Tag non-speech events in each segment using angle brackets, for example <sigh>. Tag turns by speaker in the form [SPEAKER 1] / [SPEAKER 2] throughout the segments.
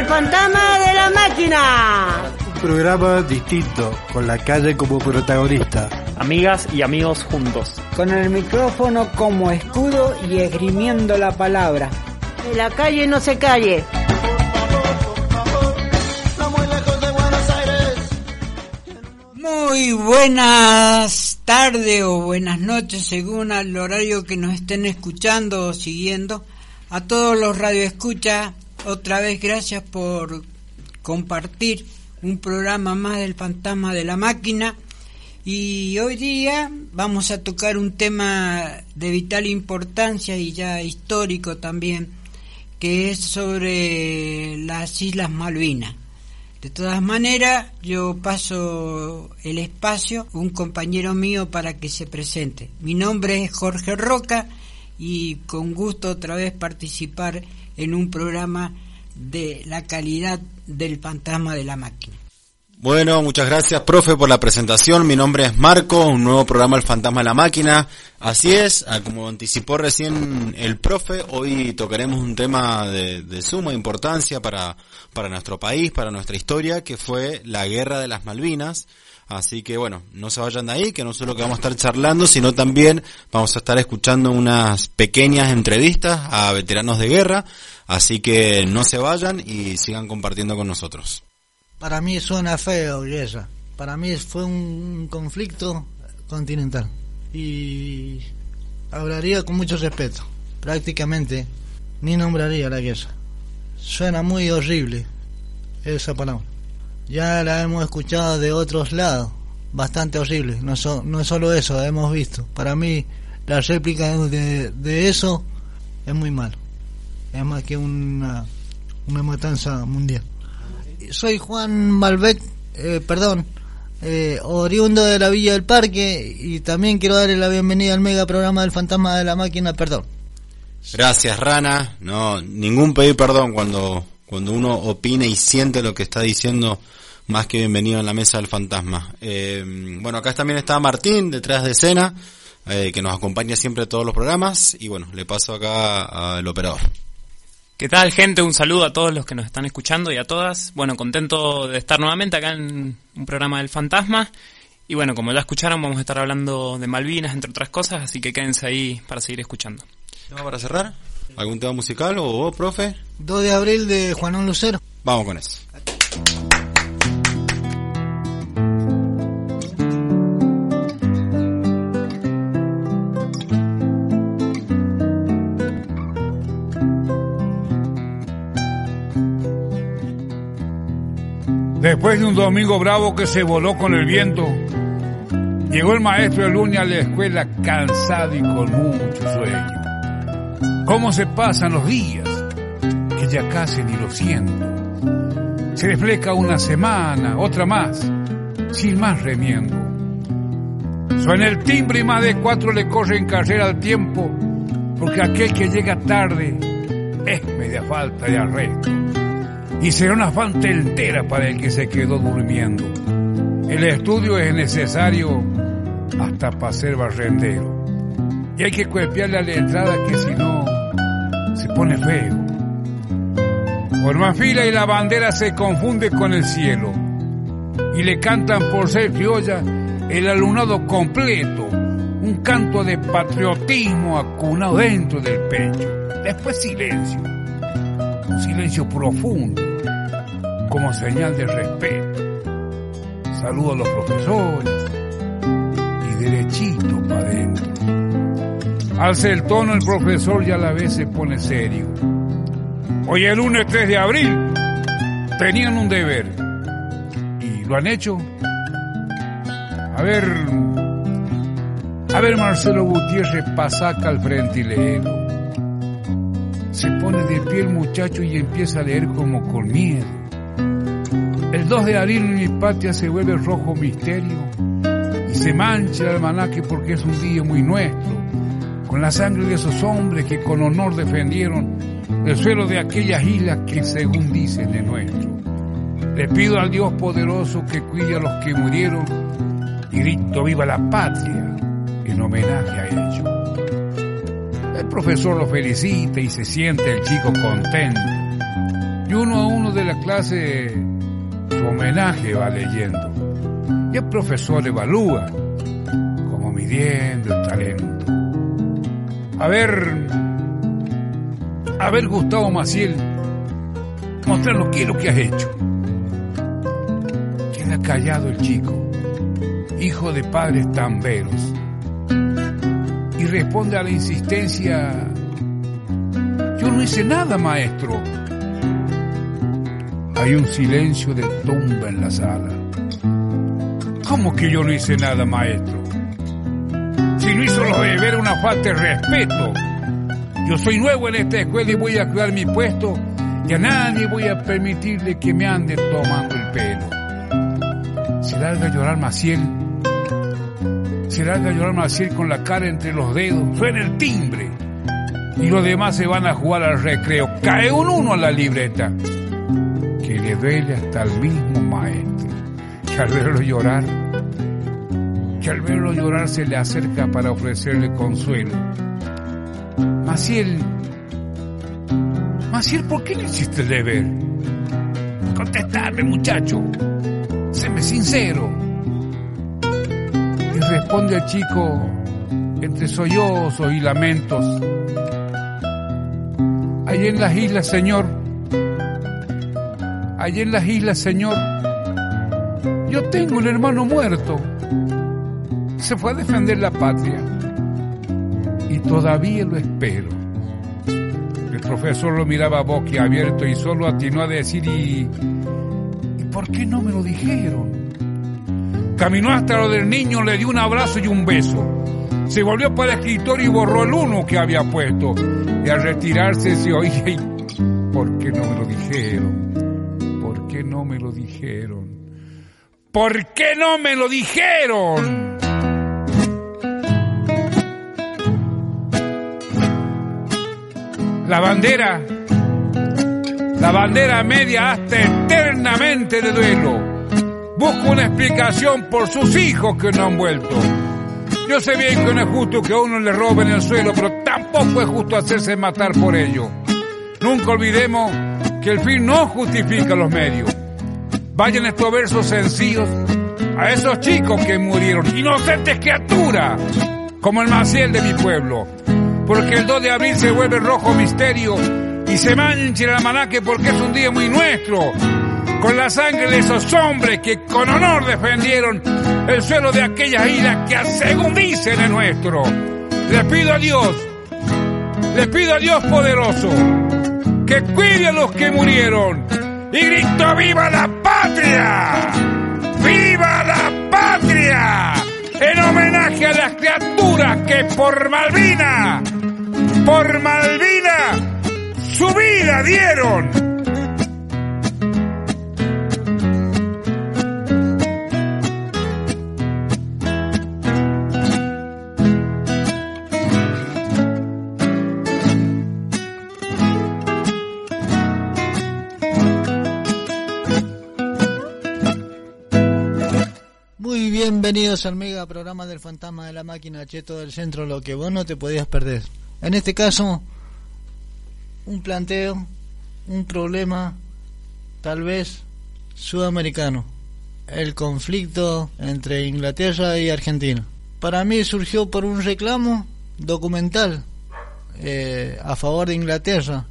[SPEAKER 1] El fantasma de la máquina.
[SPEAKER 2] Un programa distinto, con la calle como protagonista.
[SPEAKER 3] Amigas y amigos juntos.
[SPEAKER 4] Con el micrófono como escudo y esgrimiendo la palabra.
[SPEAKER 1] Que la calle no se calle.
[SPEAKER 4] Muy buenas tardes o buenas noches según el horario que nos estén escuchando o siguiendo. A todos los radioescuchas, otra vez gracias por compartir un programa más del fantasma de la máquina. Y hoy día vamos a tocar un tema de vital importancia y ya histórico también, que es sobre las Islas Malvinas. De todas maneras, yo paso el espacio a un compañero mío para que se presente. Mi nombre es Jorge Roca y con gusto otra vez participar en un programa de la calidad del fantasma de la máquina.
[SPEAKER 5] Bueno, muchas gracias, profe, por la presentación. Mi nombre es Marco, un nuevo programa El Fantasma de la Máquina. Así es, ah, como anticipó recién el profe, hoy tocaremos un tema de, suma importancia para, para nuestro país, para nuestra historia, que fue la Guerra de las Malvinas. Así que bueno, no se vayan de ahí, que no solo que vamos a estar charlando, sino también vamos a estar escuchando unas pequeñas entrevistas a veteranos de guerra. Así que no se vayan y sigan compartiendo con nosotros.
[SPEAKER 6] Para mí suena feo esa. Para mí fue un conflicto continental. Y hablaría con mucho respeto. Prácticamente ni nombraría la guerra. Suena muy horrible esa palabra. Ya la hemos escuchado de otros lados. Bastante horrible. No, so, no es solo eso, hemos visto. Para mí la réplica de, de eso es muy malo. Es más que una, una matanza mundial soy Juan Malbec, eh, perdón, eh, oriundo de la Villa del Parque y también quiero darle la bienvenida al mega programa del Fantasma de la Máquina, perdón.
[SPEAKER 5] Gracias, Rana. No, ningún pedir perdón cuando, cuando uno opina y siente lo que está diciendo, más que bienvenido en la mesa del fantasma. Eh, bueno, acá también está Martín, detrás de escena, eh, que nos acompaña siempre a todos los programas, y bueno, le paso acá al operador.
[SPEAKER 3] ¿Qué tal, gente? Un saludo a todos los que nos están escuchando y a todas. Bueno, contento de estar nuevamente acá en un programa del Fantasma. Y bueno, como ya escucharon, vamos a estar hablando de Malvinas, entre otras cosas, así que quédense ahí para seguir escuchando.
[SPEAKER 5] ¿Tema para cerrar? ¿Algún tema musical o vos, profe?
[SPEAKER 6] 2 de abril de Juanón Lucero.
[SPEAKER 5] Vamos con eso.
[SPEAKER 7] Después de un domingo bravo que se voló con el viento, llegó el maestro de a la escuela cansado y con mucho sueño. ¿Cómo se pasan los días? Que ya casi ni lo siento. Se desfleca una semana, otra más, sin más remiendo. Suena el timbre y más de cuatro le corren carrera al tiempo, porque aquel que llega tarde es media falta de arresto y será una falta entera para el que se quedó durmiendo. El estudio es necesario hasta para ser barrendero. Y hay que golpearle a la entrada que si no se pone feo. Forman fila y la bandera se confunde con el cielo. Y le cantan por ser criolla el alumnado completo. Un canto de patriotismo acunado dentro del pecho. Después silencio. Un silencio profundo como señal de respeto. Saludo a los profesores y derechito para adentro. Alce el tono el profesor y a la vez se pone serio. Hoy el lunes 3 de abril tenían un deber. ¿Y lo han hecho? A ver, a ver Marcelo Gutiérrez pasaca al frente y léelo. Se pone de pie el muchacho y empieza a leer como con miedo. El 2 de abril en mi patria se vuelve rojo misterio y se mancha el almanaque porque es un día muy nuestro, con la sangre de esos hombres que con honor defendieron el suelo de aquellas islas que según dicen es nuestro. Le pido al Dios poderoso que cuide a los que murieron y grito viva la patria en homenaje a ellos. El profesor lo felicita y se siente el chico contento Y uno a uno de la clase su homenaje va leyendo. Y el profesor evalúa, como midiendo el talento. A ver, a ver Gustavo Maciel, mostrarnos qué es lo que has hecho. Queda callado el chico, hijo de padres tamberos, y responde a la insistencia, yo no hice nada, maestro. Hay un silencio de tumba en la sala. ¿Cómo que yo no hice nada, maestro? Si no hizo lo de ver una falta de respeto. Yo soy nuevo en esta escuela y voy a cuidar mi puesto y a nadie voy a permitirle que me ande tomando el pelo. Se larga a llorar Maciel. Se larga a llorar Maciel con la cara entre los dedos. Suena el timbre. Y los demás se van a jugar al recreo. Cae un uno a la libreta. Que le duele hasta el mismo maestro. Que al verlo llorar, que al verlo llorar se le acerca para ofrecerle consuelo. Maciel, Maciel, ¿por qué no hiciste el deber? Contestadme, muchacho. Séme sincero. Y responde el chico entre sollozos y lamentos. Allí en las islas, Señor. Allí en las islas, Señor. Yo tengo un hermano muerto. Se fue a defender la patria. Y todavía lo espero. El profesor lo miraba boquiabierto y solo atinó a decir y... ¿Y por qué no me lo dijeron? Caminó hasta lo del niño, le dio un abrazo y un beso. Se volvió para el escritorio y borró el uno que había puesto. Y al retirarse se oía, "¿Y ¿por qué no me lo dijeron? ¿Por qué no me lo dijeron? ¿Por qué no me lo dijeron? La bandera, la bandera media hasta eternamente de duelo. Busca una explicación por sus hijos que no han vuelto. Yo sé bien que no es justo que a uno le roben el suelo, pero tampoco es justo hacerse matar por ello. Nunca olvidemos que el fin no justifica los medios. Vayan estos versos sencillos a esos chicos que murieron, inocentes criaturas, como el Maciel de mi pueblo. Porque el 2 de abril se vuelve rojo misterio y se mancha el almanaque porque es un día muy nuestro. Con la sangre de esos hombres que con honor defendieron el suelo de aquellas islas que según dicen es nuestro. Le pido a Dios, le pido a Dios poderoso que cuide a los que murieron y grito viva la patria, viva la patria, en homenaje a las criaturas que por Malvina, por Malvina, su vida dieron.
[SPEAKER 6] Muy bienvenidos al mega programa del fantasma de la máquina Cheto del Centro, lo que vos no te podías perder. En este caso, un planteo, un problema, tal vez sudamericano, el conflicto entre Inglaterra y Argentina. Para mí surgió por un reclamo documental eh, a favor de Inglaterra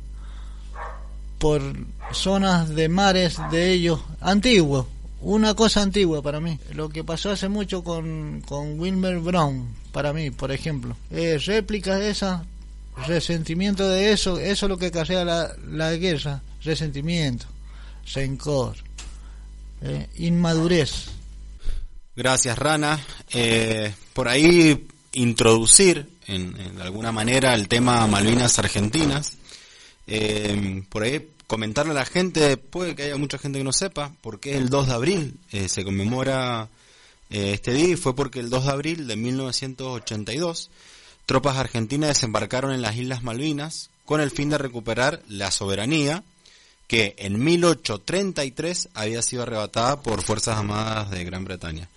[SPEAKER 6] por zonas de mares de ellos antiguos, una cosa antigua para mí, lo que pasó hace mucho con, con Wilmer Brown, para mí, por ejemplo. Eh, réplicas esas, resentimiento de eso, eso es lo que acarrea la, la guerra, resentimiento, rencor, eh, inmadurez.
[SPEAKER 5] Gracias, Rana. Eh, por ahí introducir, en, alguna manera, el tema Malvinas Argentinas. Eh, por ahí comentarle a la gente, puede que haya mucha gente que no sepa, por qué el 2 de abril eh, se conmemora eh, este día y fue porque el 2 de abril de 1982 tropas argentinas desembarcaron en las Islas Malvinas con el fin de recuperar la soberanía que en 1833 había sido arrebatada por fuerzas armadas de Gran Bretaña.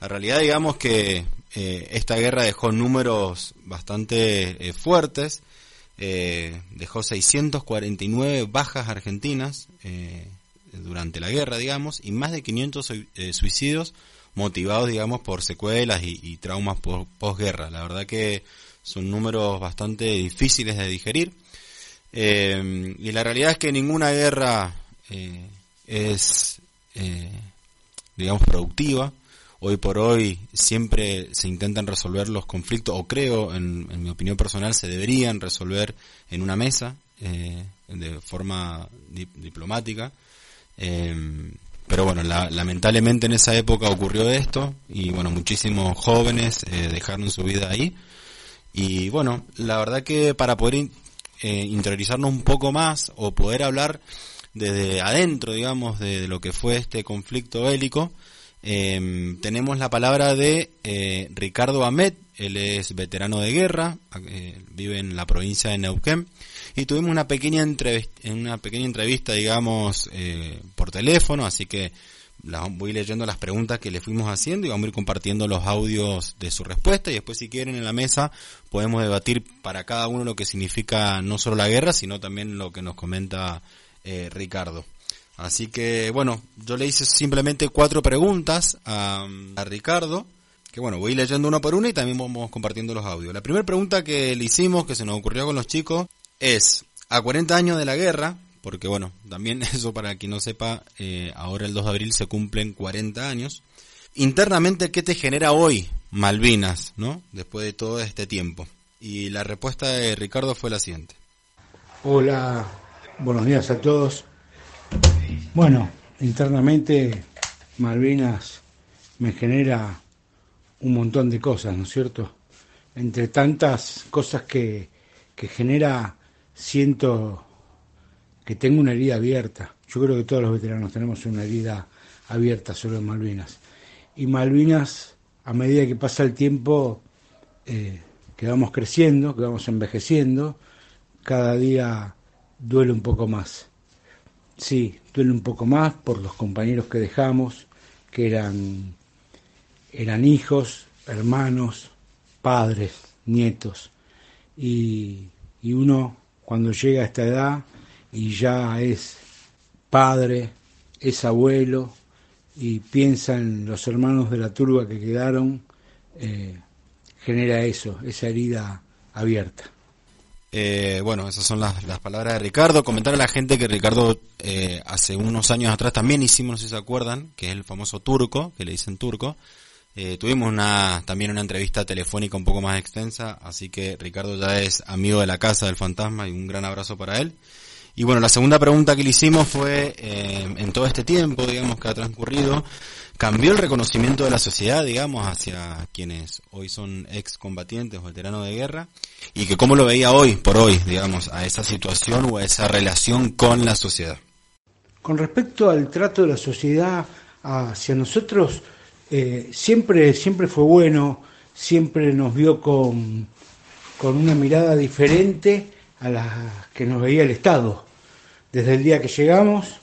[SPEAKER 5] La realidad, digamos que eh, esta guerra dejó números bastante fuertes, eh, dejó 649 bajas argentinas eh, durante la guerra, digamos, y más de 500 eh, suicidios motivados, digamos, por secuelas y, traumas posguerra. La verdad que son números bastante difíciles de digerir. y la realidad es que ninguna guerra es, digamos, productiva. Hoy por hoy siempre se intentan resolver los conflictos, o creo, en, mi opinión personal, se deberían resolver en una mesa, eh, de forma diplomática. Pero bueno, lamentablemente en esa época ocurrió esto y bueno, muchísimos jóvenes eh, dejaron su vida ahí. Y bueno, la verdad que para poder eh, interiorizarnos un poco más o poder hablar desde adentro, digamos, de lo que fue este conflicto bélico, eh, tenemos la palabra de eh, Ricardo Ahmed, él es veterano de guerra, eh, vive en la provincia de Neuquén, y tuvimos una pequeña entrevista, una pequeña entrevista, digamos, eh, por teléfono, así que voy leyendo las preguntas que le fuimos haciendo y vamos a ir compartiendo los audios de su respuesta y después si quieren en la mesa podemos debatir para cada uno lo que significa no solo la guerra, sino también lo que nos comenta eh, Ricardo. Así que, bueno, yo le hice simplemente cuatro preguntas a, Ricardo, que bueno, voy leyendo uno por uno y también vamos compartiendo los audios. La primera pregunta que le hicimos, que se nos ocurrió con los chicos, es, a 40 años de la guerra, porque bueno, también <laughs> eso para quien no sepa, eh, ahora el 2 de abril se cumplen 40 años. Internamente, ¿qué te genera hoy Malvinas, no? Después de todo este tiempo. Y la respuesta de Ricardo fue la siguiente.
[SPEAKER 8] Hola, buenos días a todos. Bueno, internamente Malvinas me genera un montón de cosas, ¿no es cierto? Entre tantas cosas que, que genera, siento que tengo una herida abierta. Yo creo que todos los veteranos tenemos una herida abierta sobre Malvinas. Y Malvinas, a medida que pasa el tiempo, eh, que vamos creciendo, que vamos envejeciendo, cada día duele un poco más. Sí, duele un poco más por los compañeros que dejamos, que eran, eran hijos, hermanos, padres, nietos. Y, y uno cuando llega a esta edad y ya es padre, es abuelo y piensa en los hermanos de la turba que quedaron, eh, genera eso, esa herida abierta.
[SPEAKER 5] Eh, bueno, esas son las, palabras de Ricardo. Comentar a la gente que Ricardo eh, hace unos años atrás también hicimos, no sé si se acuerdan, que es el famoso turco, que le dicen turco. Eh, tuvimos una, también una entrevista telefónica un poco más extensa, así que Ricardo ya es amigo de la casa del fantasma y un gran abrazo para él. Y bueno, la segunda pregunta que le hicimos fue, en todo este tiempo, digamos, que ha transcurrido, cambió el reconocimiento de la sociedad, digamos, hacia quienes hoy son excombatientes o veteranos de guerra, y que cómo lo veía hoy por hoy, digamos, a esa situación o a esa relación con la sociedad.
[SPEAKER 8] Con respecto al trato de la sociedad hacia nosotros, eh, siempre, siempre fue bueno, siempre nos vio con, con una mirada diferente a la que nos veía el Estado. Desde el día que llegamos,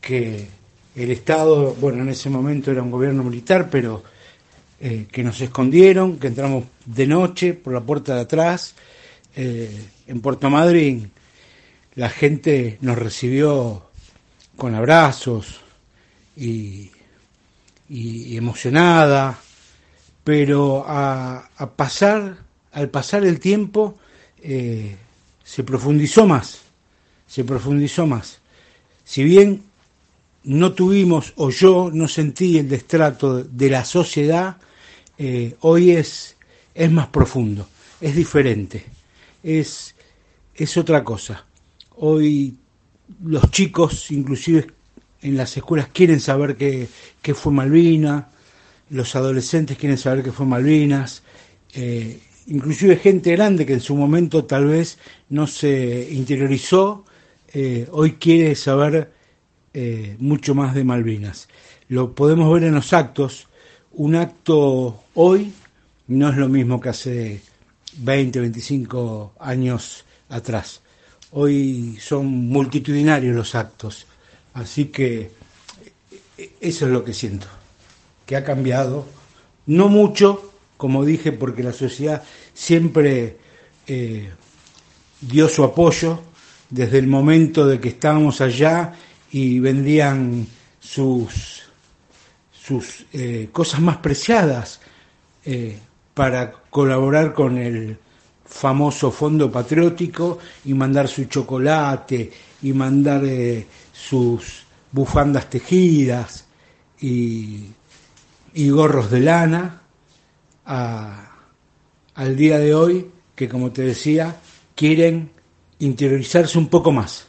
[SPEAKER 8] que el Estado, bueno, en ese momento era un gobierno militar, pero eh, que nos escondieron, que entramos de noche por la puerta de atrás. Eh, en Puerto Madryn la gente nos recibió con abrazos y, emocionada, pero a, pasar, al pasar el tiempo eh, se profundizó más, se profundizó más. Si bien no tuvimos o yo no sentí el destrato de la sociedad, eh, hoy es, es más profundo, es diferente, es, es otra cosa. Hoy los chicos, inclusive en las escuelas, quieren saber qué, qué fue Malvina, los adolescentes quieren saber qué fue Malvinas, eh, inclusive gente grande que en su momento tal vez no se interiorizó, eh, hoy quiere saber eh, mucho más de Malvinas. Lo podemos ver en los actos. Un acto hoy no es lo mismo que hace 20, 25 años atrás. Hoy son multitudinarios los actos. Así que eh, eso es lo que siento, que ha cambiado. No mucho, como dije, porque la sociedad siempre dio su apoyo desde el momento de que estábamos allá y vendían sus, sus eh, cosas más preciadas eh, para colaborar con el famoso fondo patriótico y mandar su chocolate y mandar eh, sus bufandas tejidas y, y gorros de lana al día de hoy que como te decía quieren interiorizarse un poco más.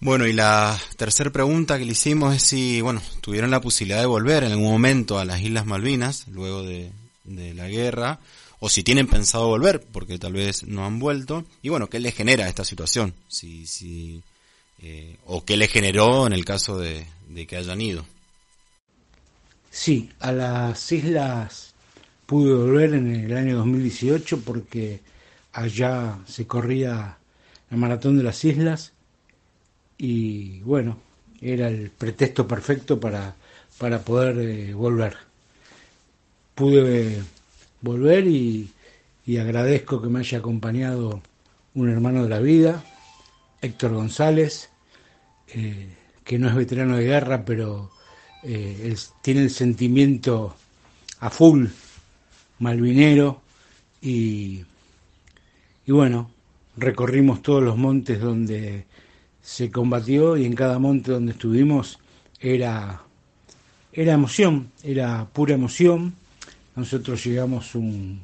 [SPEAKER 5] Bueno, y la tercera pregunta que le hicimos es si, bueno, tuvieron la posibilidad de volver en algún momento a las Islas Malvinas luego de, de la guerra, o si tienen pensado volver, porque tal vez no han vuelto, y bueno, ¿qué les genera esta situación? Si, si, eh, o qué les generó en el caso de, de que hayan ido.
[SPEAKER 8] Sí, a las islas pude volver en el año 2018 porque allá se corría la maratón de las islas y bueno, era el pretexto perfecto para, para poder eh, volver. Pude volver y, agradezco que me haya acompañado un hermano de la vida, Héctor González, eh, que no es veterano de guerra, pero eh, tiene el sentimiento a full malvinero y, y bueno, recorrimos todos los montes donde se combatió y en cada monte donde estuvimos era, era emoción, era pura emoción. Nosotros llegamos un,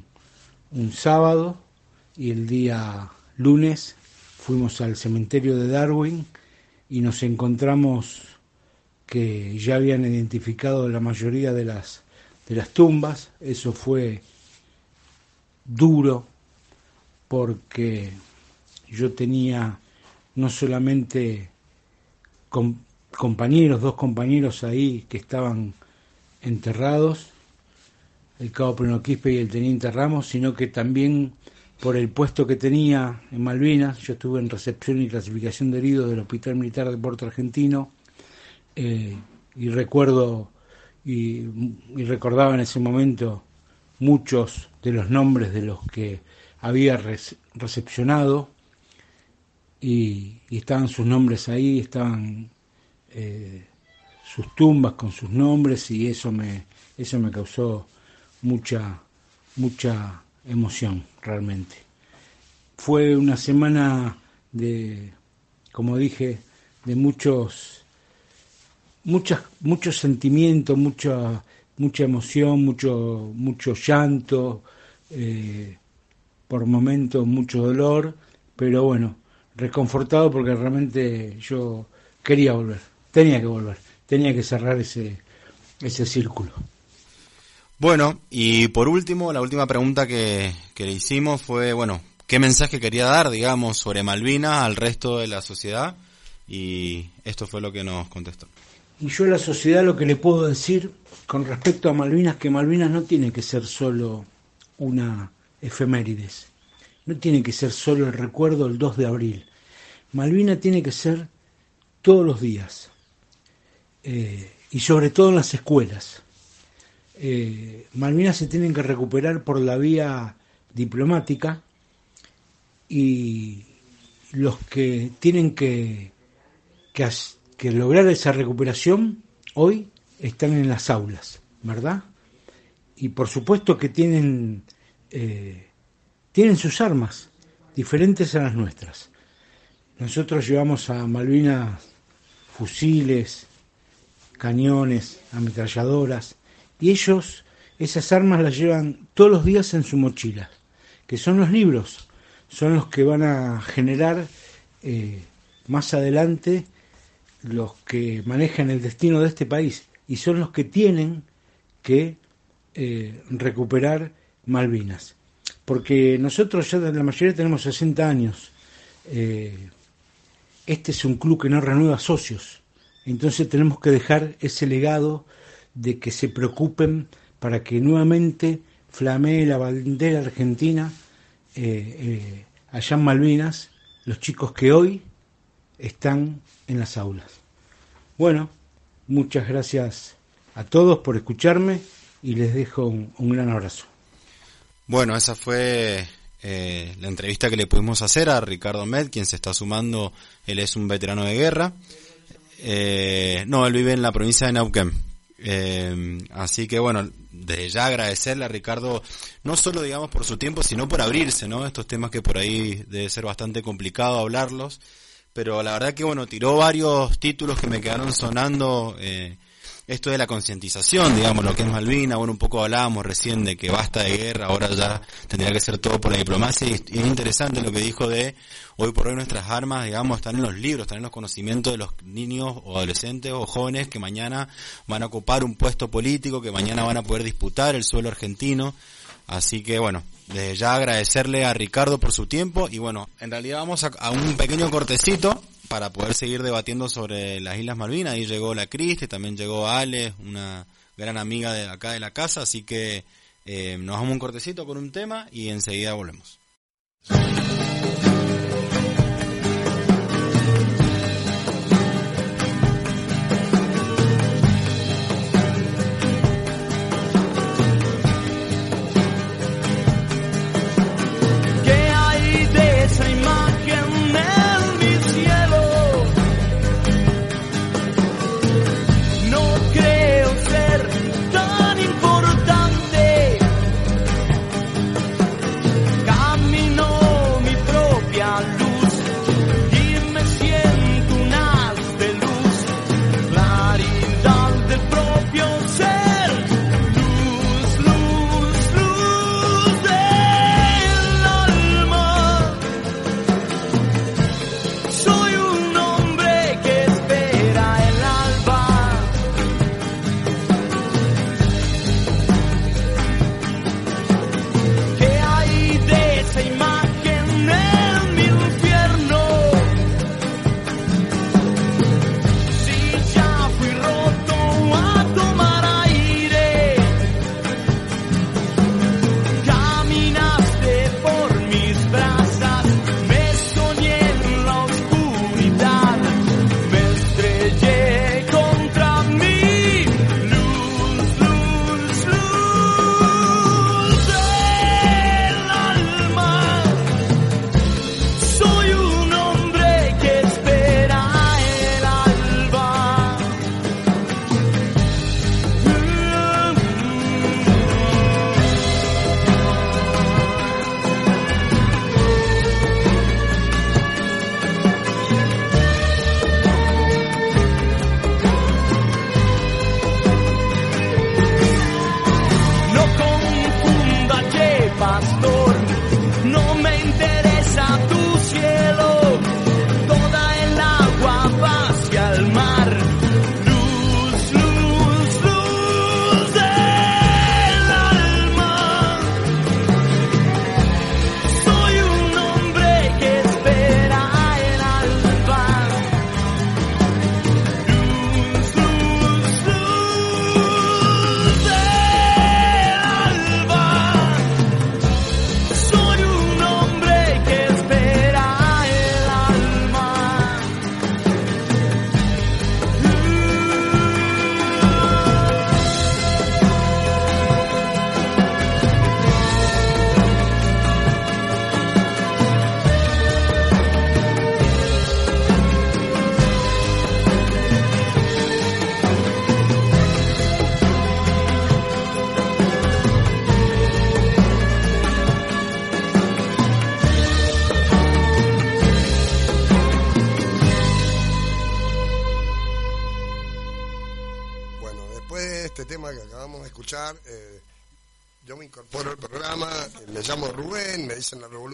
[SPEAKER 8] un sábado y el día lunes fuimos al cementerio de Darwin y nos encontramos que ya habían identificado la mayoría de las, de las tumbas. Eso fue duro porque yo tenía no solamente com- compañeros, dos compañeros ahí que estaban enterrados, el cabo Pleno Quispe y el teniente Ramos, sino que también por el puesto que tenía en Malvinas, yo estuve en recepción y clasificación de heridos del Hospital Militar de Puerto Argentino, eh, y recuerdo y recordaba en ese momento muchos de los nombres de los que había recepcionado y, y estaban sus nombres ahí, estaban eh, sus tumbas con sus nombres y eso me eso me causó mucha mucha emoción realmente. Fue una semana de como dije de muchos muchas muchos sentimientos, mucha mucha emoción, mucho mucho llanto, eh, por momentos mucho dolor, pero bueno, reconfortado porque realmente yo quería volver, tenía que volver, tenía que cerrar ese ese círculo.
[SPEAKER 5] Bueno, y por último, la última pregunta que, que le hicimos fue, bueno, ¿qué mensaje quería dar, digamos, sobre Malvinas al resto de la sociedad? Y esto fue lo que nos contestó.
[SPEAKER 8] Y yo a la sociedad lo que le puedo decir con respecto a Malvinas, que Malvinas no tiene que ser solo una efemérides, no tiene que ser solo el recuerdo el 2 de abril. Malvinas tiene que ser todos los días, eh, y sobre todo en las escuelas. Eh, Malvinas se tienen que recuperar por la vía diplomática y los que tienen que, que lograr esa recuperación hoy están en las aulas, ¿verdad? Y por supuesto que tienen, eh, tienen sus armas diferentes a las nuestras. Nosotros llevamos a Malvinas fusiles, cañones, ametralladoras, y ellos esas armas las llevan todos los días en su mochila, que son los libros, son los que van a generar eh, más adelante los que manejan el destino de este país, y son los que tienen que eh, recuperar Malvinas. Porque nosotros ya la mayoría tenemos 60 años. eh, este es un club que no renueva socios. Entonces tenemos que dejar ese legado de que se preocupen para que nuevamente flamee la bandera argentina eh, eh, allá Malvinas, los chicos que hoy están en las aulas. Bueno, muchas gracias a todos por escucharme y les dejo un gran abrazo.
[SPEAKER 5] Bueno, esa fue
[SPEAKER 9] eh, la entrevista que le pudimos hacer a Ricardo Med, quien se está sumando, él es un veterano de guerra. Eh, no, él vive en la provincia de Neuquén. Eh, así que bueno, desde ya agradecerle a Ricardo, no solo digamos por su tiempo, sino por abrirse, ¿no? Estos temas que por ahí debe ser bastante complicado hablarlos, pero la verdad que bueno, tiró varios títulos que me quedaron sonando, eh, esto de la concientización, digamos, lo que es Malvina, bueno, un poco hablábamos recién de que basta de guerra, ahora ya tendría que ser todo por la diplomacia, y es interesante lo que dijo de hoy por hoy nuestras armas, digamos, están en los libros, están en los conocimientos de los niños o adolescentes o jóvenes que mañana van a ocupar un puesto político, que mañana van a poder disputar el suelo argentino, así que bueno, desde ya agradecerle a Ricardo por su tiempo, y bueno, en realidad vamos a, a un pequeño cortecito, para poder seguir debatiendo sobre las Islas Malvinas. Ahí llegó la Cristi, también llegó Ale, una gran amiga de acá de la casa, así que eh, nos vamos un cortecito con un tema y enseguida volvemos.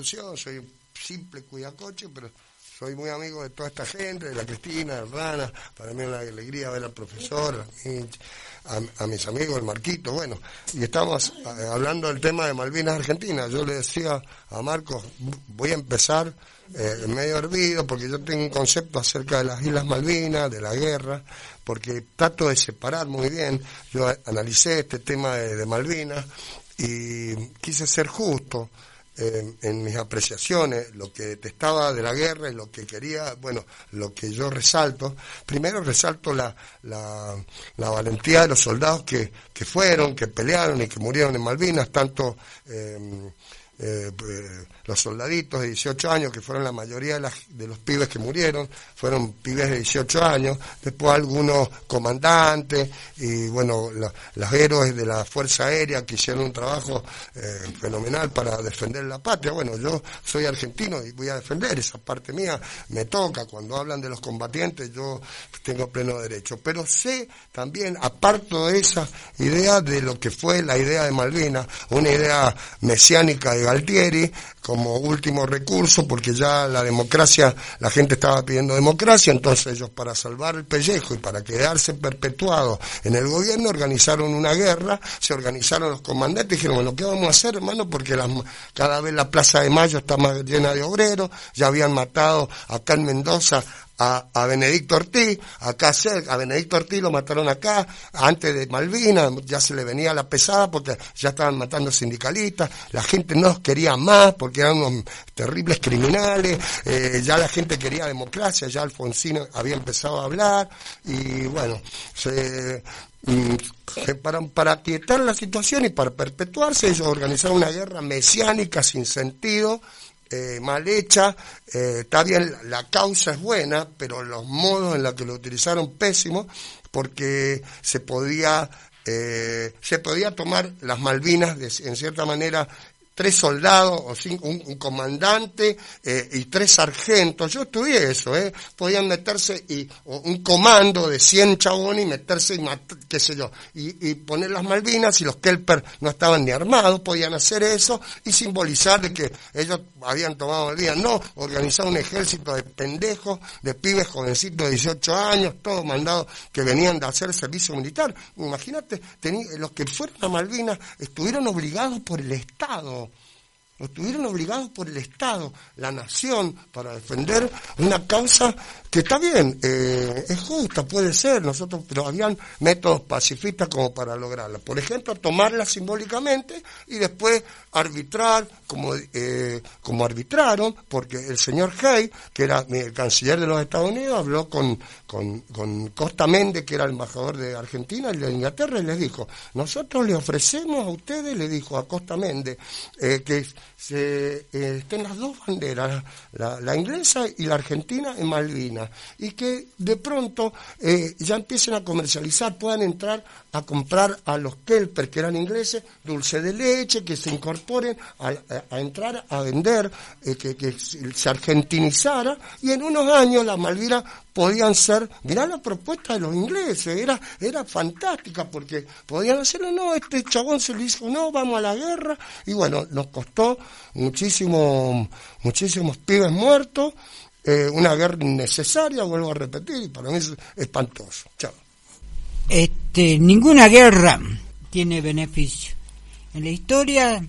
[SPEAKER 10] Soy un
[SPEAKER 11] simple cuidacoche, pero soy muy amigo de toda esta gente, de la Cristina, de Rana, para mí es una alegría ver al profesor, a, a- a mis amigos, el Marquito, bueno, y estamos eh, hablando del tema de Malvinas Argentina, yo le decía a Marcos, voy a empezar eh, medio hervido, porque yo tengo un concepto acerca de las Islas Malvinas, de la guerra, porque trato de separar muy bien. Yo analicé este tema de Malvinas y quise ser justo eh, en mis apreciaciones, lo que detestaba de la guerra y lo que quería, bueno, lo que yo resalto. Primero resalto la, la, la valentía de los soldados que, que fueron, que pelearon y que murieron en Malvinas, tanto... eh, eh, eh, los soldaditos de 18 años, que fueron la mayoría de, las- de los pibes que murieron, fueron pibes de 18 años, después algunos comandantes y bueno, la- los héroes de la Fuerza Aérea que hicieron un trabajo eh, fenomenal para defender la patria. Bueno, yo soy argentino y voy a defender esa parte mía, me toca, cuando hablan de los combatientes yo tengo pleno derecho, pero sé también, aparto de esa idea de lo que fue la idea de Malvinas, una idea mesiánica de Galtieri como último recurso, porque ya la democracia, la gente estaba pidiendo democracia, entonces ellos para salvar el pellejo y para quedarse perpetuados en el gobierno organizaron una guerra, se organizaron los comandantes y dijeron, bueno, ¿qué vamos a hacer, hermano? Porque cada vez la Plaza de Mayo está más llena de obreros, ya habían matado acá en Mendoza a, a Benedicto Ortiz, acá cerca, a Benedicto Ortiz lo mataron acá, antes de Malvinas, ya se le venía la pesada porque ya estaban matando sindicalistas, la gente no los quería más porque eran unos terribles criminales, eh, ya la gente quería democracia, ya Alfonsino había empezado a hablar, y bueno, se, mm, para, para aquietar la situación y para perpetuarse, ellos organizaron una guerra mesiánica sin sentido, eh, mal hecha, eh, está bien, la causa es buena, pero los modos en los que lo utilizaron pésimo, porque se podía, eh, se podía tomar las Malvinas en cierta manera tres soldados, o cinco, un, comandante eh, y tres sargentos. Yo estudié eso, ¿eh? Podían meterse y un comando de 100 chabones y meterse y mat- qué sé yo, y, y poner las Malvinas y los Kelper no estaban ni armados, podían hacer eso y simbolizar de que ellos habían tomado Malvinas. No, organizar un ejército de pendejos, de pibes jovencitos de 18 años, todos mandados que venían de hacer servicio militar. Imagínate, los que fueron a Malvinas estuvieron obligados por el Estado estuvieron obligados por el Estado, la nación, para defender una causa que está bien, eh, es justa, puede ser, nosotros, pero habían métodos pacifistas como para lograrla. Por ejemplo, tomarla simbólicamente y después arbitrar como, eh, como arbitraron, porque el señor Hay, que era el canciller de los Estados Unidos, habló con, con, Costa Méndez, que era embajador de Argentina y de Inglaterra, y les dijo, nosotros le ofrecemos a ustedes, le dijo a Costa Méndez, eh, que se, eh, estén las dos banderas, la, inglesa y la argentina en Malvinas, y que de pronto eh, ya empiecen a comercializar, puedan entrar a comprar a los Kelper, que eran ingleses, dulce de leche, que se incorporen a, a- entrar a vender, eh, que, que se se argentinizara, y en unos años las Malvinas podían ser, mirá la propuesta de los ingleses, era, era fantástica, porque podían hacerlo, no, este chabón se le dijo, no, vamos a la guerra, y bueno, nos costó muchísimo, muchísimos pibes muertos, eh, una guerra innecesaria, vuelvo a repetir, y para mí es espantoso. Chao.
[SPEAKER 4] Este, ninguna guerra tiene beneficio. En la historia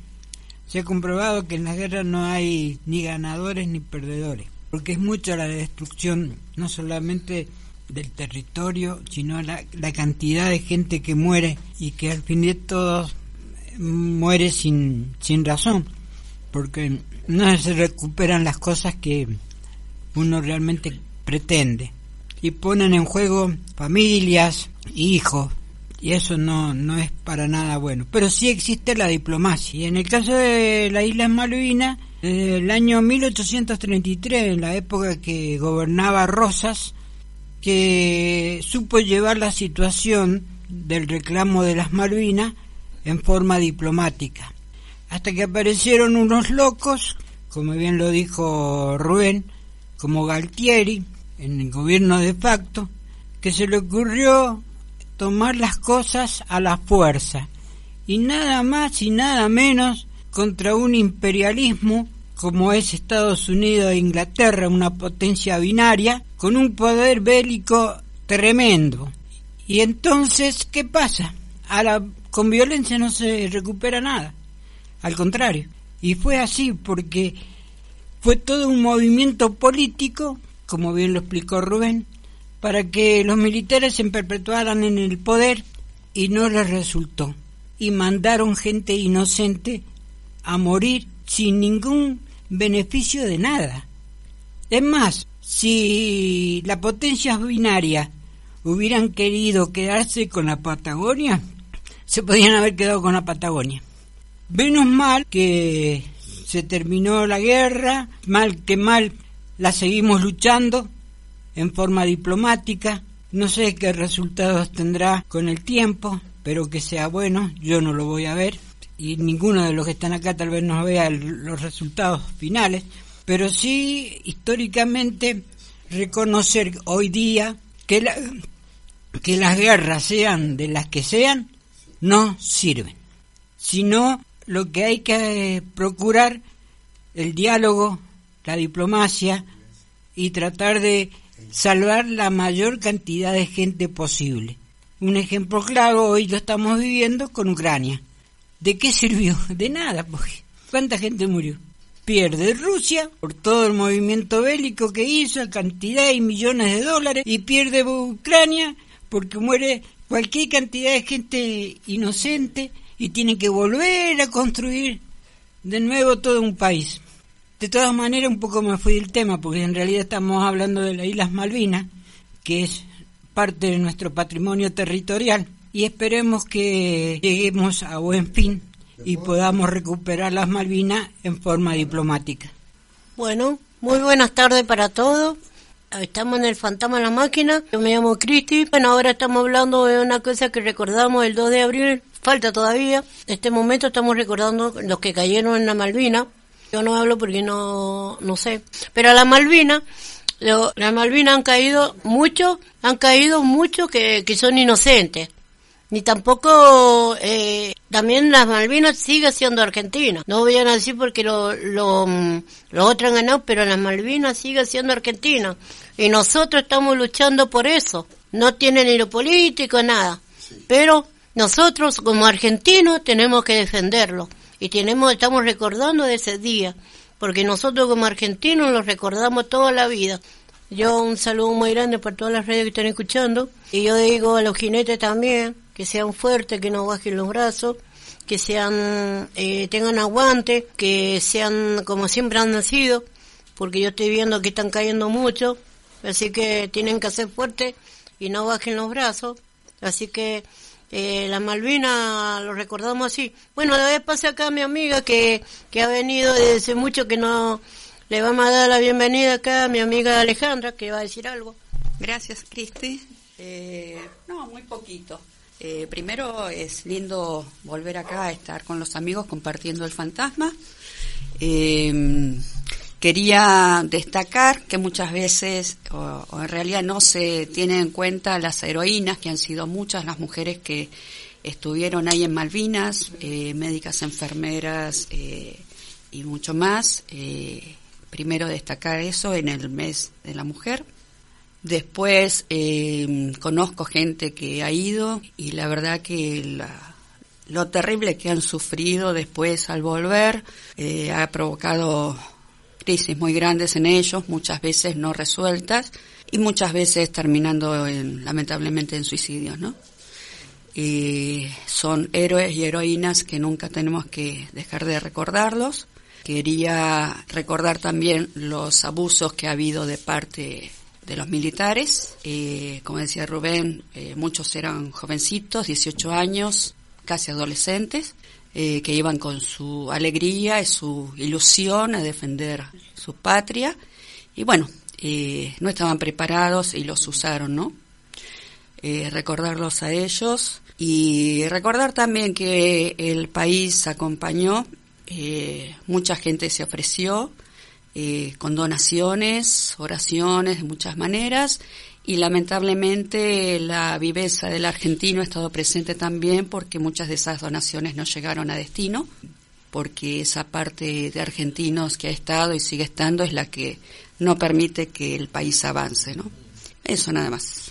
[SPEAKER 4] se ha comprobado que en las guerras no hay ni ganadores ni perdedores, porque es mucha la destrucción, no solamente del territorio, sino la, la cantidad de gente que muere y que al fin de todo eh, muere sin, sin razón, porque no se recuperan las cosas que uno realmente pretende y ponen en juego familias, hijos, y eso no, no es para nada bueno. Pero sí existe la diplomacia. Y en el caso de las Islas Malvinas, desde el año 1833, en la época que gobernaba Rosas, que supo llevar la situación del reclamo de las Malvinas en forma diplomática. Hasta que aparecieron unos locos, como bien lo dijo Rubén, como Galtieri, en el gobierno de facto, que se le ocurrió tomar las cosas a la fuerza y nada más y nada menos contra un imperialismo como es Estados Unidos e Inglaterra, una potencia binaria, con un poder bélico tremendo. Y entonces, ¿qué pasa? A la, con violencia no se recupera nada, al contrario. Y fue así porque fue todo un movimiento político, como bien lo explicó Rubén, para que los militares se perpetuaran en el poder y no les resultó. Y mandaron gente inocente a morir sin ningún beneficio de nada. Es más, si las potencias binarias hubieran querido quedarse con la Patagonia, se podían haber quedado con la Patagonia. Menos mal que se terminó la guerra, mal que mal la seguimos luchando en forma diplomática. No sé qué resultados tendrá con el tiempo, pero que sea bueno, yo no lo voy a ver y ninguno de los que están acá tal vez no vea los resultados finales, pero sí históricamente reconocer hoy día que, la- que las guerras sean de las que sean, no sirven, sino lo que hay que procurar el diálogo, la diplomacia y tratar de salvar la mayor cantidad de gente posible. Un ejemplo claro hoy lo estamos viviendo con Ucrania. ¿De qué sirvió? <laughs> De nada, porque ¿cuánta gente murió? Pierde Rusia por todo el movimiento bélico que hizo, cantidad y millones de dólares, y pierde Ucrania porque muere cualquier cantidad de gente inocente y tienen que volver a construir de nuevo todo un país. De todas maneras, un poco me fui del tema, porque en realidad estamos hablando de las Islas Malvinas, que es parte de nuestro patrimonio territorial, y esperemos que lleguemos a buen fin y podamos recuperar las Malvinas en forma diplomática.
[SPEAKER 1] Bueno, muy buenas tardes para todos. Estamos en el Fantasma de la Máquina. Yo me llamo Cristi. Bueno, ahora estamos hablando de una cosa que recordamos el 2 de abril. Falta todavía. En este momento estamos recordando los que cayeron en la Malvina. Yo no hablo porque no, no sé. Pero a la Malvina, lo, la Malvina han caído muchos, han caído muchos que, que son inocentes. Ni tampoco, eh, también las Malvinas sigue siendo Argentina. No voy a decir porque lo, lo, mm, lo otro han ganado, pero las Malvinas sigue siendo Argentina. Y nosotros estamos luchando por eso. No tiene ni lo político, nada. Pero nosotros como argentinos tenemos que defenderlo. Y tenemos, estamos recordando de ese día. Porque nosotros como argentinos lo recordamos toda la vida. Yo un saludo muy grande por todas las redes que están escuchando. Y yo digo a los jinetes también que sean fuertes, que no bajen los brazos, que sean, eh, tengan aguante, que sean como siempre han nacido, porque yo estoy viendo que están cayendo mucho, así que tienen que ser fuertes y no bajen los brazos. Así que eh, la Malvina lo recordamos así. Bueno, la vez pasé acá a mi amiga que, que ha venido desde mucho que no le vamos a dar la bienvenida acá a mi amiga Alejandra, que va a decir algo.
[SPEAKER 12] Gracias, Cristi. Eh, no, muy poquito. Eh, primero es lindo volver acá a estar con los amigos compartiendo el fantasma. Eh, quería destacar que muchas veces, o, en realidad no se tienen en cuenta las heroínas, que han sido muchas las mujeres que estuvieron ahí en Malvinas, eh, médicas, enfermeras eh, y mucho más. Eh, primero destacar eso en el mes de la mujer. Después eh, conozco gente que ha ido y la verdad que lo terrible que han sufrido después al volver eh, ha provocado crisis muy grandes en ellos, muchas veces no resueltas y muchas veces terminando en, lamentablemente en suicidios, ¿no? Y son héroes y heroínas que nunca tenemos que dejar de recordarlos. Quería recordar también los abusos que ha habido de parte de los militares. Eh, como decía Rubén, eh, muchos eran jovencitos, 18 años, casi adolescentes, eh, que iban con su alegría y su ilusión a defender su patria. Y bueno, eh, no estaban preparados y los usaron, ¿no? Recordarlos a ellos y recordar también que el país acompañó, mucha gente se ofreció, eh, con donaciones, oraciones de muchas maneras y lamentablemente la viveza del argentino ha estado presente también porque muchas de esas donaciones no llegaron a destino, porque esa parte de argentinos que ha estado y sigue estando es la que no permite que el país avance, ¿no? Eso nada más.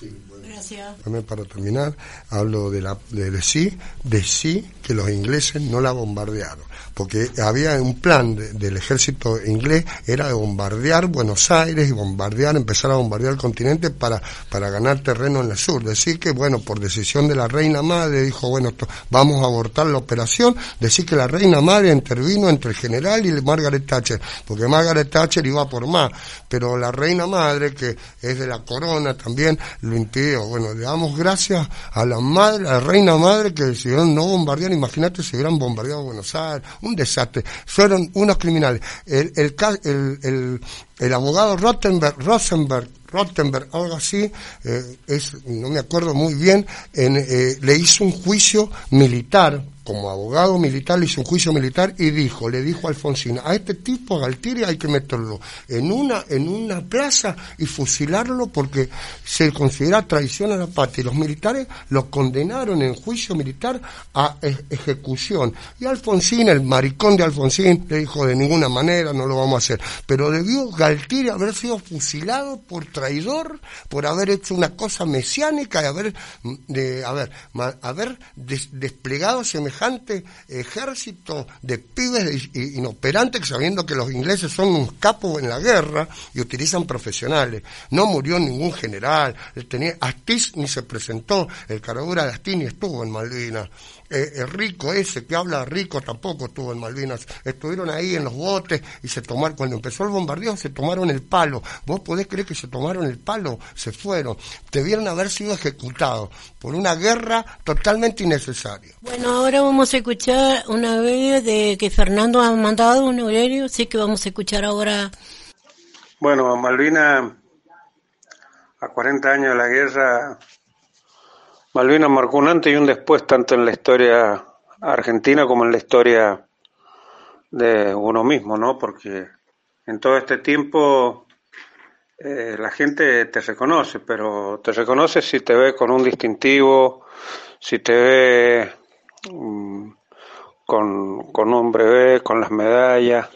[SPEAKER 11] También para terminar, hablo de, sí, de sí que los ingleses no la bombardearon, porque había un plan de- del ejército inglés, era de bombardear Buenos Aires y bombardear, empezar a bombardear el continente para, para ganar terreno en el sur. Decir que, bueno, por decisión de la reina madre, dijo, bueno, vamos a abortar la operación, decir que la reina madre intervino entre el general y Margaret Thatcher, porque Margaret Thatcher iba por más, pero la reina madre, que es de la corona también, lo impidió. Bueno, le damos gracias a la madre, a la reina madre que decidieron no bombardear, imagínate si hubieran bombardeado Buenos Aires, un desastre, fueron unos criminales. El, el, el, el, el abogado Rottenberg, Rosenberg, Rottenberg, algo así, eh, es, no me acuerdo muy bien, en, eh, le hizo un juicio militar, como abogado militar le hizo un juicio militar y dijo, le dijo a Alfonsín, a este tipo, a Galtieri, hay que meterlo en una, en una plaza y fusilarlo porque se considera traición a la patria. Y los militares lo condenaron en juicio militar a e- ejecución. Y Alfonsín, el maricón de Alfonsín, le dijo, de ninguna manera no lo vamos a hacer. Pero debió Galtieri haber sido fusilado por traidor, por haber hecho una cosa mesiánica y haber, de, haber, haber des- desplegado semejante ejército de pibes inoperantes sabiendo que los ingleses son unos capos en la guerra y utilizan profesionales. No murió ningún general, tenía, Astiz ni se presentó, el caradura de Astiz ni estuvo en Malvinas. Eh, el rico ese que habla rico tampoco estuvo en Malvinas. Estuvieron ahí en los botes y se tomaron, cuando empezó el bombardeo se tomaron el palo. ¿Vos podés creer que se tomaron el palo? Se fueron. Debieron haber sido ejecutados por una guerra totalmente innecesaria.
[SPEAKER 1] Bueno, ahora vamos a escuchar una vez de que Fernando ha mandado un horario, sí que vamos a escuchar ahora.
[SPEAKER 13] Bueno, Malvina, a 40 años de la guerra, Malvina marcó un antes y un después tanto en la historia argentina como en la historia de uno mismo, ¿no? Porque en todo este tiempo eh, la gente te reconoce, pero te reconoce si te ve con un distintivo, si te ve mm, con, con un brevet, con las medallas,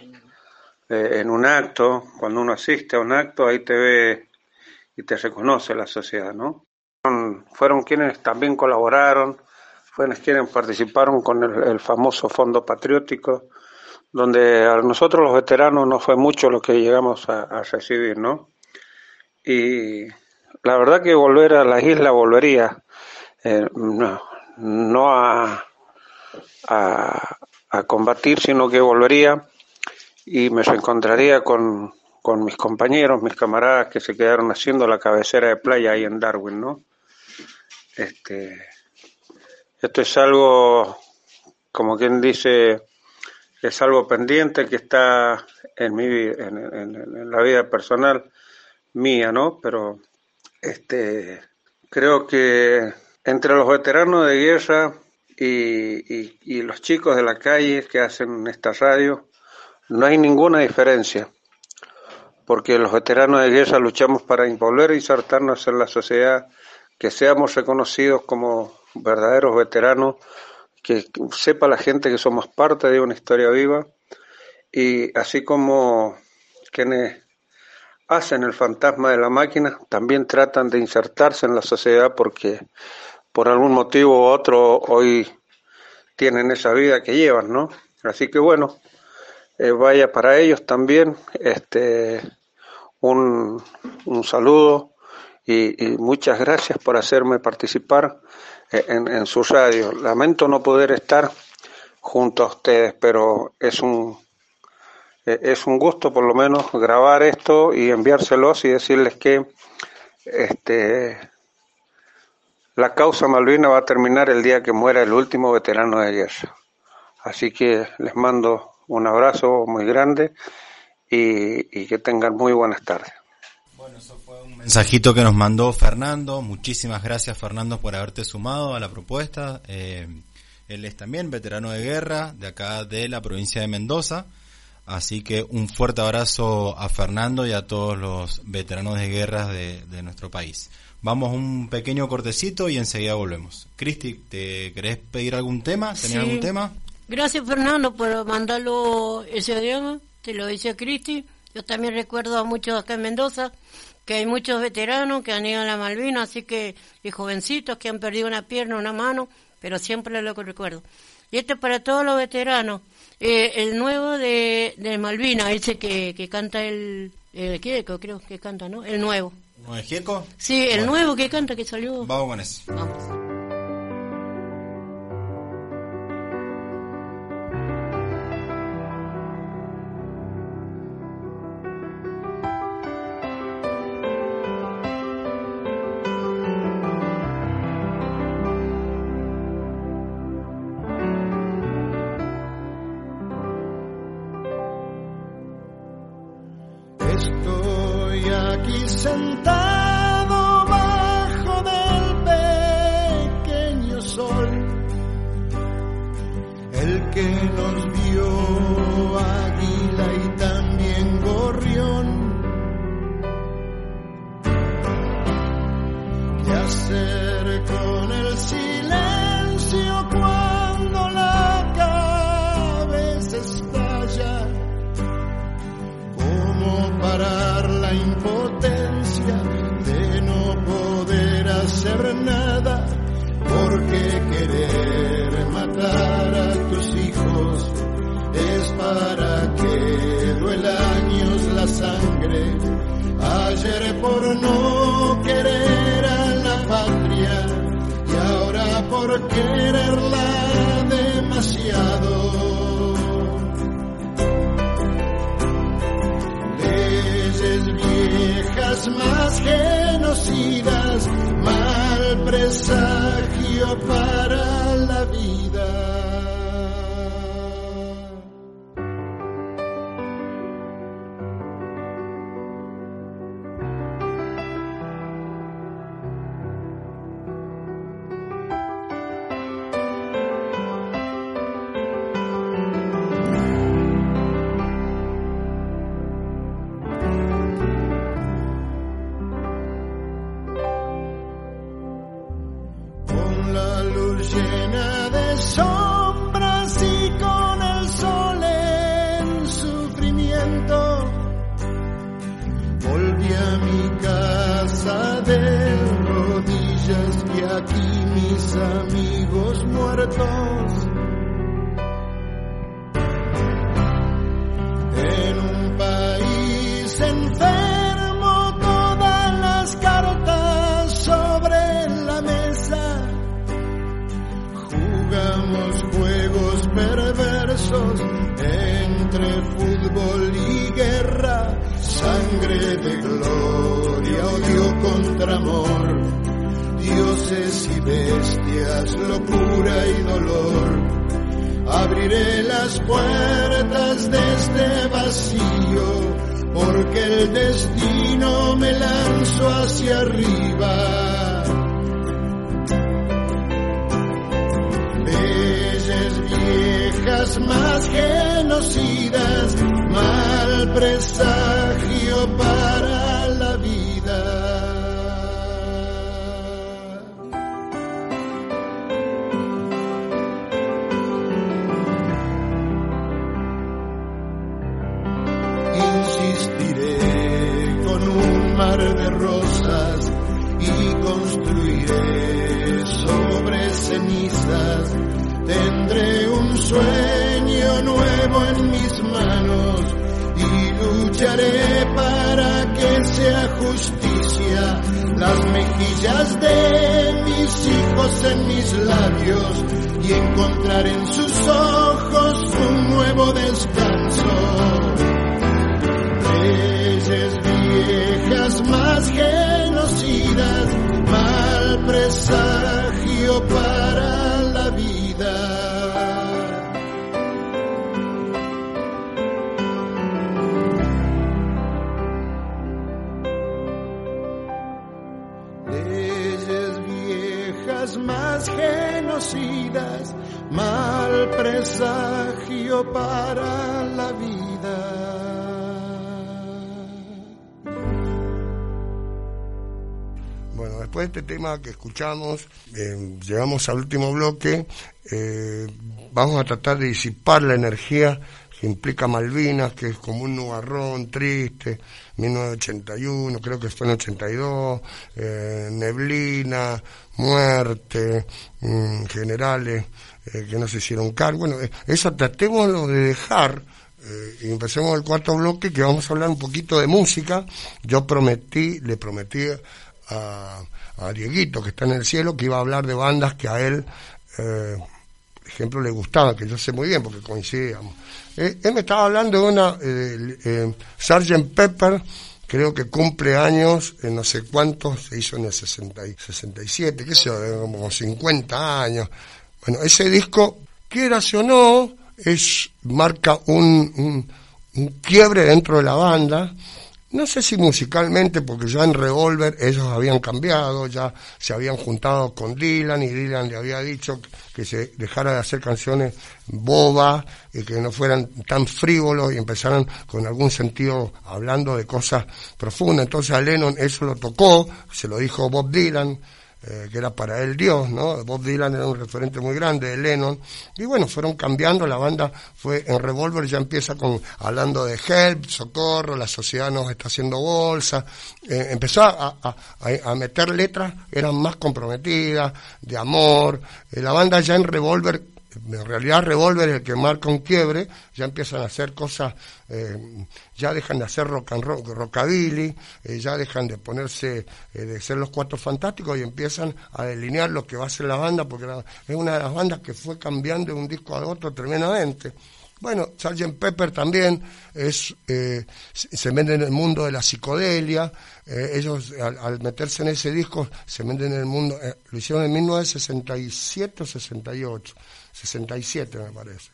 [SPEAKER 13] eh, en un acto, cuando uno asiste a un acto, ahí te ve y te reconoce la sociedad, ¿no? Fueron, quienes también colaboraron, fueron quienes participaron con el, famoso Fondo Patriótico, donde a nosotros los veteranos no fue mucho lo que llegamos a, recibir, ¿no? Y la verdad que volver a la isla volvería, eh, no, no a, a, a combatir, sino que volvería y me reencontraría con, con mis compañeros, mis camaradas que se quedaron haciendo la cabecera de playa ahí en Darwin, ¿no? Este, esto es algo, como quien dice, es algo pendiente que está en mi en, en- la vida personal mía, ¿no? Pero este, creo que entre los veteranos de guerra y, y- y los chicos de la calle que hacen esta radio, no hay ninguna diferencia, porque los veteranos de guerra luchamos para volver a insertarnos en la sociedad, que seamos reconocidos como verdaderos veteranos, que sepa la gente que somos parte de una historia viva, y así como quienes hacen el fantasma de la máquina, también tratan de insertarse en la sociedad porque por algún motivo u otro hoy tienen esa vida que llevan, ¿no? Así que bueno, eh, vaya para ellos también este un, un saludo y, muchas gracias por hacerme participar eh, en, en su radio. Lamento no poder estar junto a ustedes, pero es un eh, es un gusto por lo menos grabar esto y enviárselos y decirles que este la causa Malvina va a terminar el día que muera el último veterano de guerra. Así que les mando un abrazo muy grande y que tengan muy buenas tardes.
[SPEAKER 5] Mensajito que nos mandó Fernando. Muchísimas gracias Fernando por haberte sumado a la propuesta. Eh, él es también veterano de guerra de acá de la provincia de Mendoza. Así que un fuerte abrazo a Fernando y a todos los veteranos de guerra de, de nuestro país. Vamos a un pequeño cortecito y enseguida volvemos. Cristi, ¿te querés pedir algún tema? ¿Tenés
[SPEAKER 1] Sí.
[SPEAKER 5] algún tema?
[SPEAKER 1] Gracias Fernando por mandarlo ese audio, te lo dice Cristi. Yo también recuerdo a muchos acá en Mendoza que hay muchos veteranos que han ido a la Malvina, así que y jovencitos que han perdido una pierna, una mano, pero siempre lo que recuerdo. Y esto es para todos los veteranos. Eh, el nuevo de, de Malvina, ese que, que canta el, el Gieco, creo que canta, ¿no? El nuevo.
[SPEAKER 5] ¿No es Gieco?
[SPEAKER 1] Sí, el
[SPEAKER 5] Bueno.
[SPEAKER 1] nuevo que canta, que salió.
[SPEAKER 5] Vamos con eso.
[SPEAKER 14] sentado impotencia de no poder hacer nada? Porque querer matar a tus hijos es para que duela años la sangre. Ayer por no querer a la patria y ahora por quererla demasiado. Más genocidas, mal presagio para bestias, locura y dolor. Abriré las puertas de este vacío, porque el destino me lanzó hacia arriba. leyes viejas más genocidas, mal presagio mejillas de mis hijos en mis labios y encontrar en sus ojos para la vida.
[SPEAKER 11] Bueno, después de este tema que escuchamos, eh, llegamos al último bloque. eh, vamos a tratar de disipar la energía que implica Malvinas, que es como un nubarrón triste, 1981, creo que fue en 82, eh, neblina, muerte, mm, generales eh, que no se hicieron cargo. Bueno, eh, eso tratémoslo de dejar eh, y empecemos el cuarto bloque que vamos a hablar un poquito de música. Yo prometí, le prometí a, a Dieguito, que está en el cielo, que iba a hablar de bandas que a él, eh, ejemplo, le gustaban, que yo sé muy bien porque coincidíamos. Eh, él me estaba hablando de una eh, eh, Sgt. Pepper, creo que cumple años, en no sé cuántos, se hizo en el 60 y 67, qué sé yo, como 50 años. Bueno, ese disco, quieras o no, es, marca un, un, un quiebre dentro de la banda, no sé si musicalmente, porque ya en Revolver ellos habían cambiado, ya se habían juntado con Dylan y Dylan le había dicho que se dejara de hacer canciones bobas y que no fueran tan frívolos y empezaran con algún sentido hablando de cosas profundas. Entonces a Lennon eso lo tocó, se lo dijo Bob Dylan, eh, que era para él Dios, ¿no? Bob Dylan era un referente muy grande de Lennon. Y bueno, fueron cambiando, la banda fue en Revolver, ya empieza con hablando de help, socorro, la sociedad nos está haciendo bolsa. Eh, empezó a, a, a, meter letras, eran más comprometidas, de amor. Eh, la banda ya en Revolver en realidad Revolver el que marca un quiebre, ya empiezan a hacer cosas, eh, ya dejan de hacer rock and roll, rockabilly, eh, ya dejan de ponerse, eh, de ser los cuatro fantásticos y empiezan a delinear lo que va a ser la banda, porque es una de las bandas que fue cambiando de un disco a otro tremendamente. Bueno, Sgt. Pepper también es, se vende en el mundo de la psicodelia. ellos, al, meterse en ese disco, se venden en el mundo. lo hicieron en 1967 o 68. 67 me parece.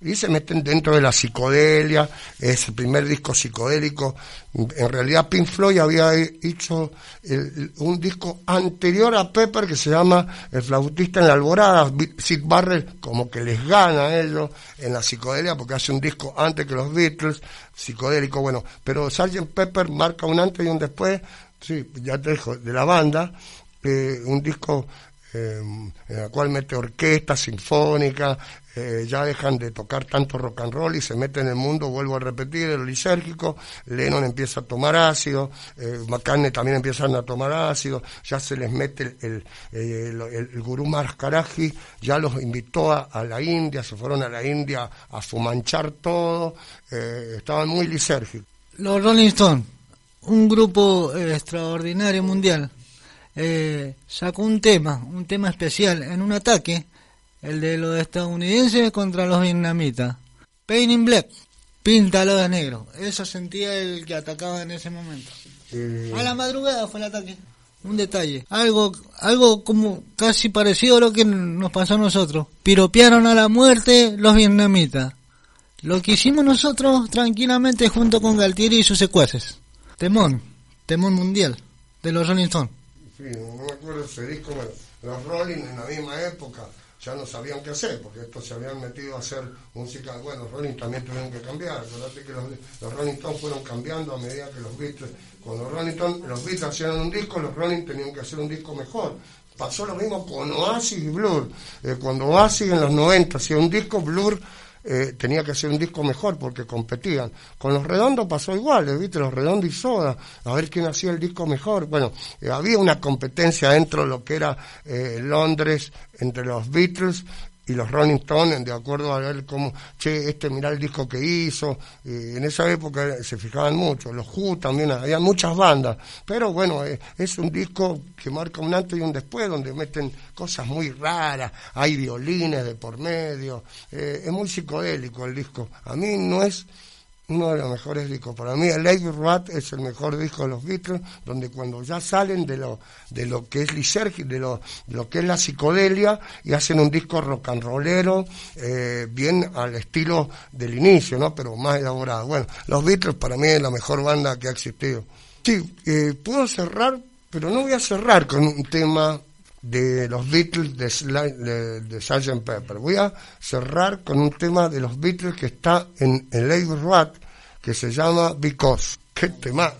[SPEAKER 11] Y se meten dentro de la psicodelia, es el primer disco psicodélico. En realidad Pink Floyd había hecho un disco anterior a Pepper que se llama El flautista en la alborada. Sid Barrett como que les gana a ellos en la psicodelia porque hace un disco antes que los Beatles, psicodélico, bueno. Pero Sgt. Pepper marca un antes y un después, sí, ya te dejo, de la banda, eh, un disco eh, en la cual mete orquesta sinfónica, eh, ya dejan de tocar tanto rock and roll y se mete en el mundo, vuelvo a repetir, el lisérgico, Lennon empieza a tomar ácido, eh, McCartney también empiezan a tomar ácido, ya se les mete el, el, gurú Maskaraji, ya los invitó a, a, la India, se fueron a la India a fumanchar todo, estaban muy lisérgicos.
[SPEAKER 6] Los Rolling Stones, un grupo extraordinario mundial, eh, sacó un tema, un tema especial en un ataque, el de los estadounidenses contra los vietnamitas. Pain in Black, píntalo de negro. Eso sentía el que atacaba en ese momento. A la madrugada fue el ataque. Un detalle, algo, algo como casi parecido a lo que nos pasó a nosotros. Piropearon a la muerte los vietnamitas. Lo que hicimos nosotros tranquilamente junto con Galtieri y sus secuaces. Temón, temón mundial de los Rolling Stones
[SPEAKER 11] no me acuerdo ese disco, los Rolling en la misma época ya no sabían qué hacer, porque estos se habían metido a hacer música, bueno, los Rolling también tuvieron que cambiar, acuérdate que los, los, Rolling Stones fueron cambiando a medida que los Beatles, cuando los Rolling Stones, los Beatles hacían un disco, los Rolling tenían que hacer un disco mejor. Pasó lo mismo con Oasis y Blur. Eh, cuando Oasis en los 90 hacía un disco, Blur eh, tenía que ser un disco mejor porque competían. Con los redondos pasó igual, ¿eh? ¿viste? Los redondos y soda, a ver quién hacía el disco mejor. Bueno, eh, había una competencia dentro de lo que era Londres entre los Beatles y los Rolling Stones, de acuerdo a ver cómo, che, este mirá el disco que hizo, en esa época se fijaban mucho, los Who también, había muchas bandas, pero bueno, eh, es un disco que marca un antes y un después, donde meten cosas muy raras, hay violines de por medio, eh, es muy psicodélico el disco, a mí no es uno de los mejores discos. Para mí, el Lady Rat es el mejor disco de los Beatles, donde cuando ya salen de lo, de lo que es lisergi, de lo, lo que es la psicodelia, y hacen un disco rock and rollero, eh, bien al estilo del inicio, ¿no? Pero más elaborado. Bueno, los Beatles para mí es la mejor banda que ha existido. Sí, eh, puedo cerrar, pero no voy a cerrar con un tema de los Beatles de, de, de Sgt. Pepper. Voy a cerrar con un tema de los Beatles que está en, el Lady Rat que se llama Because. ¡Qué tema!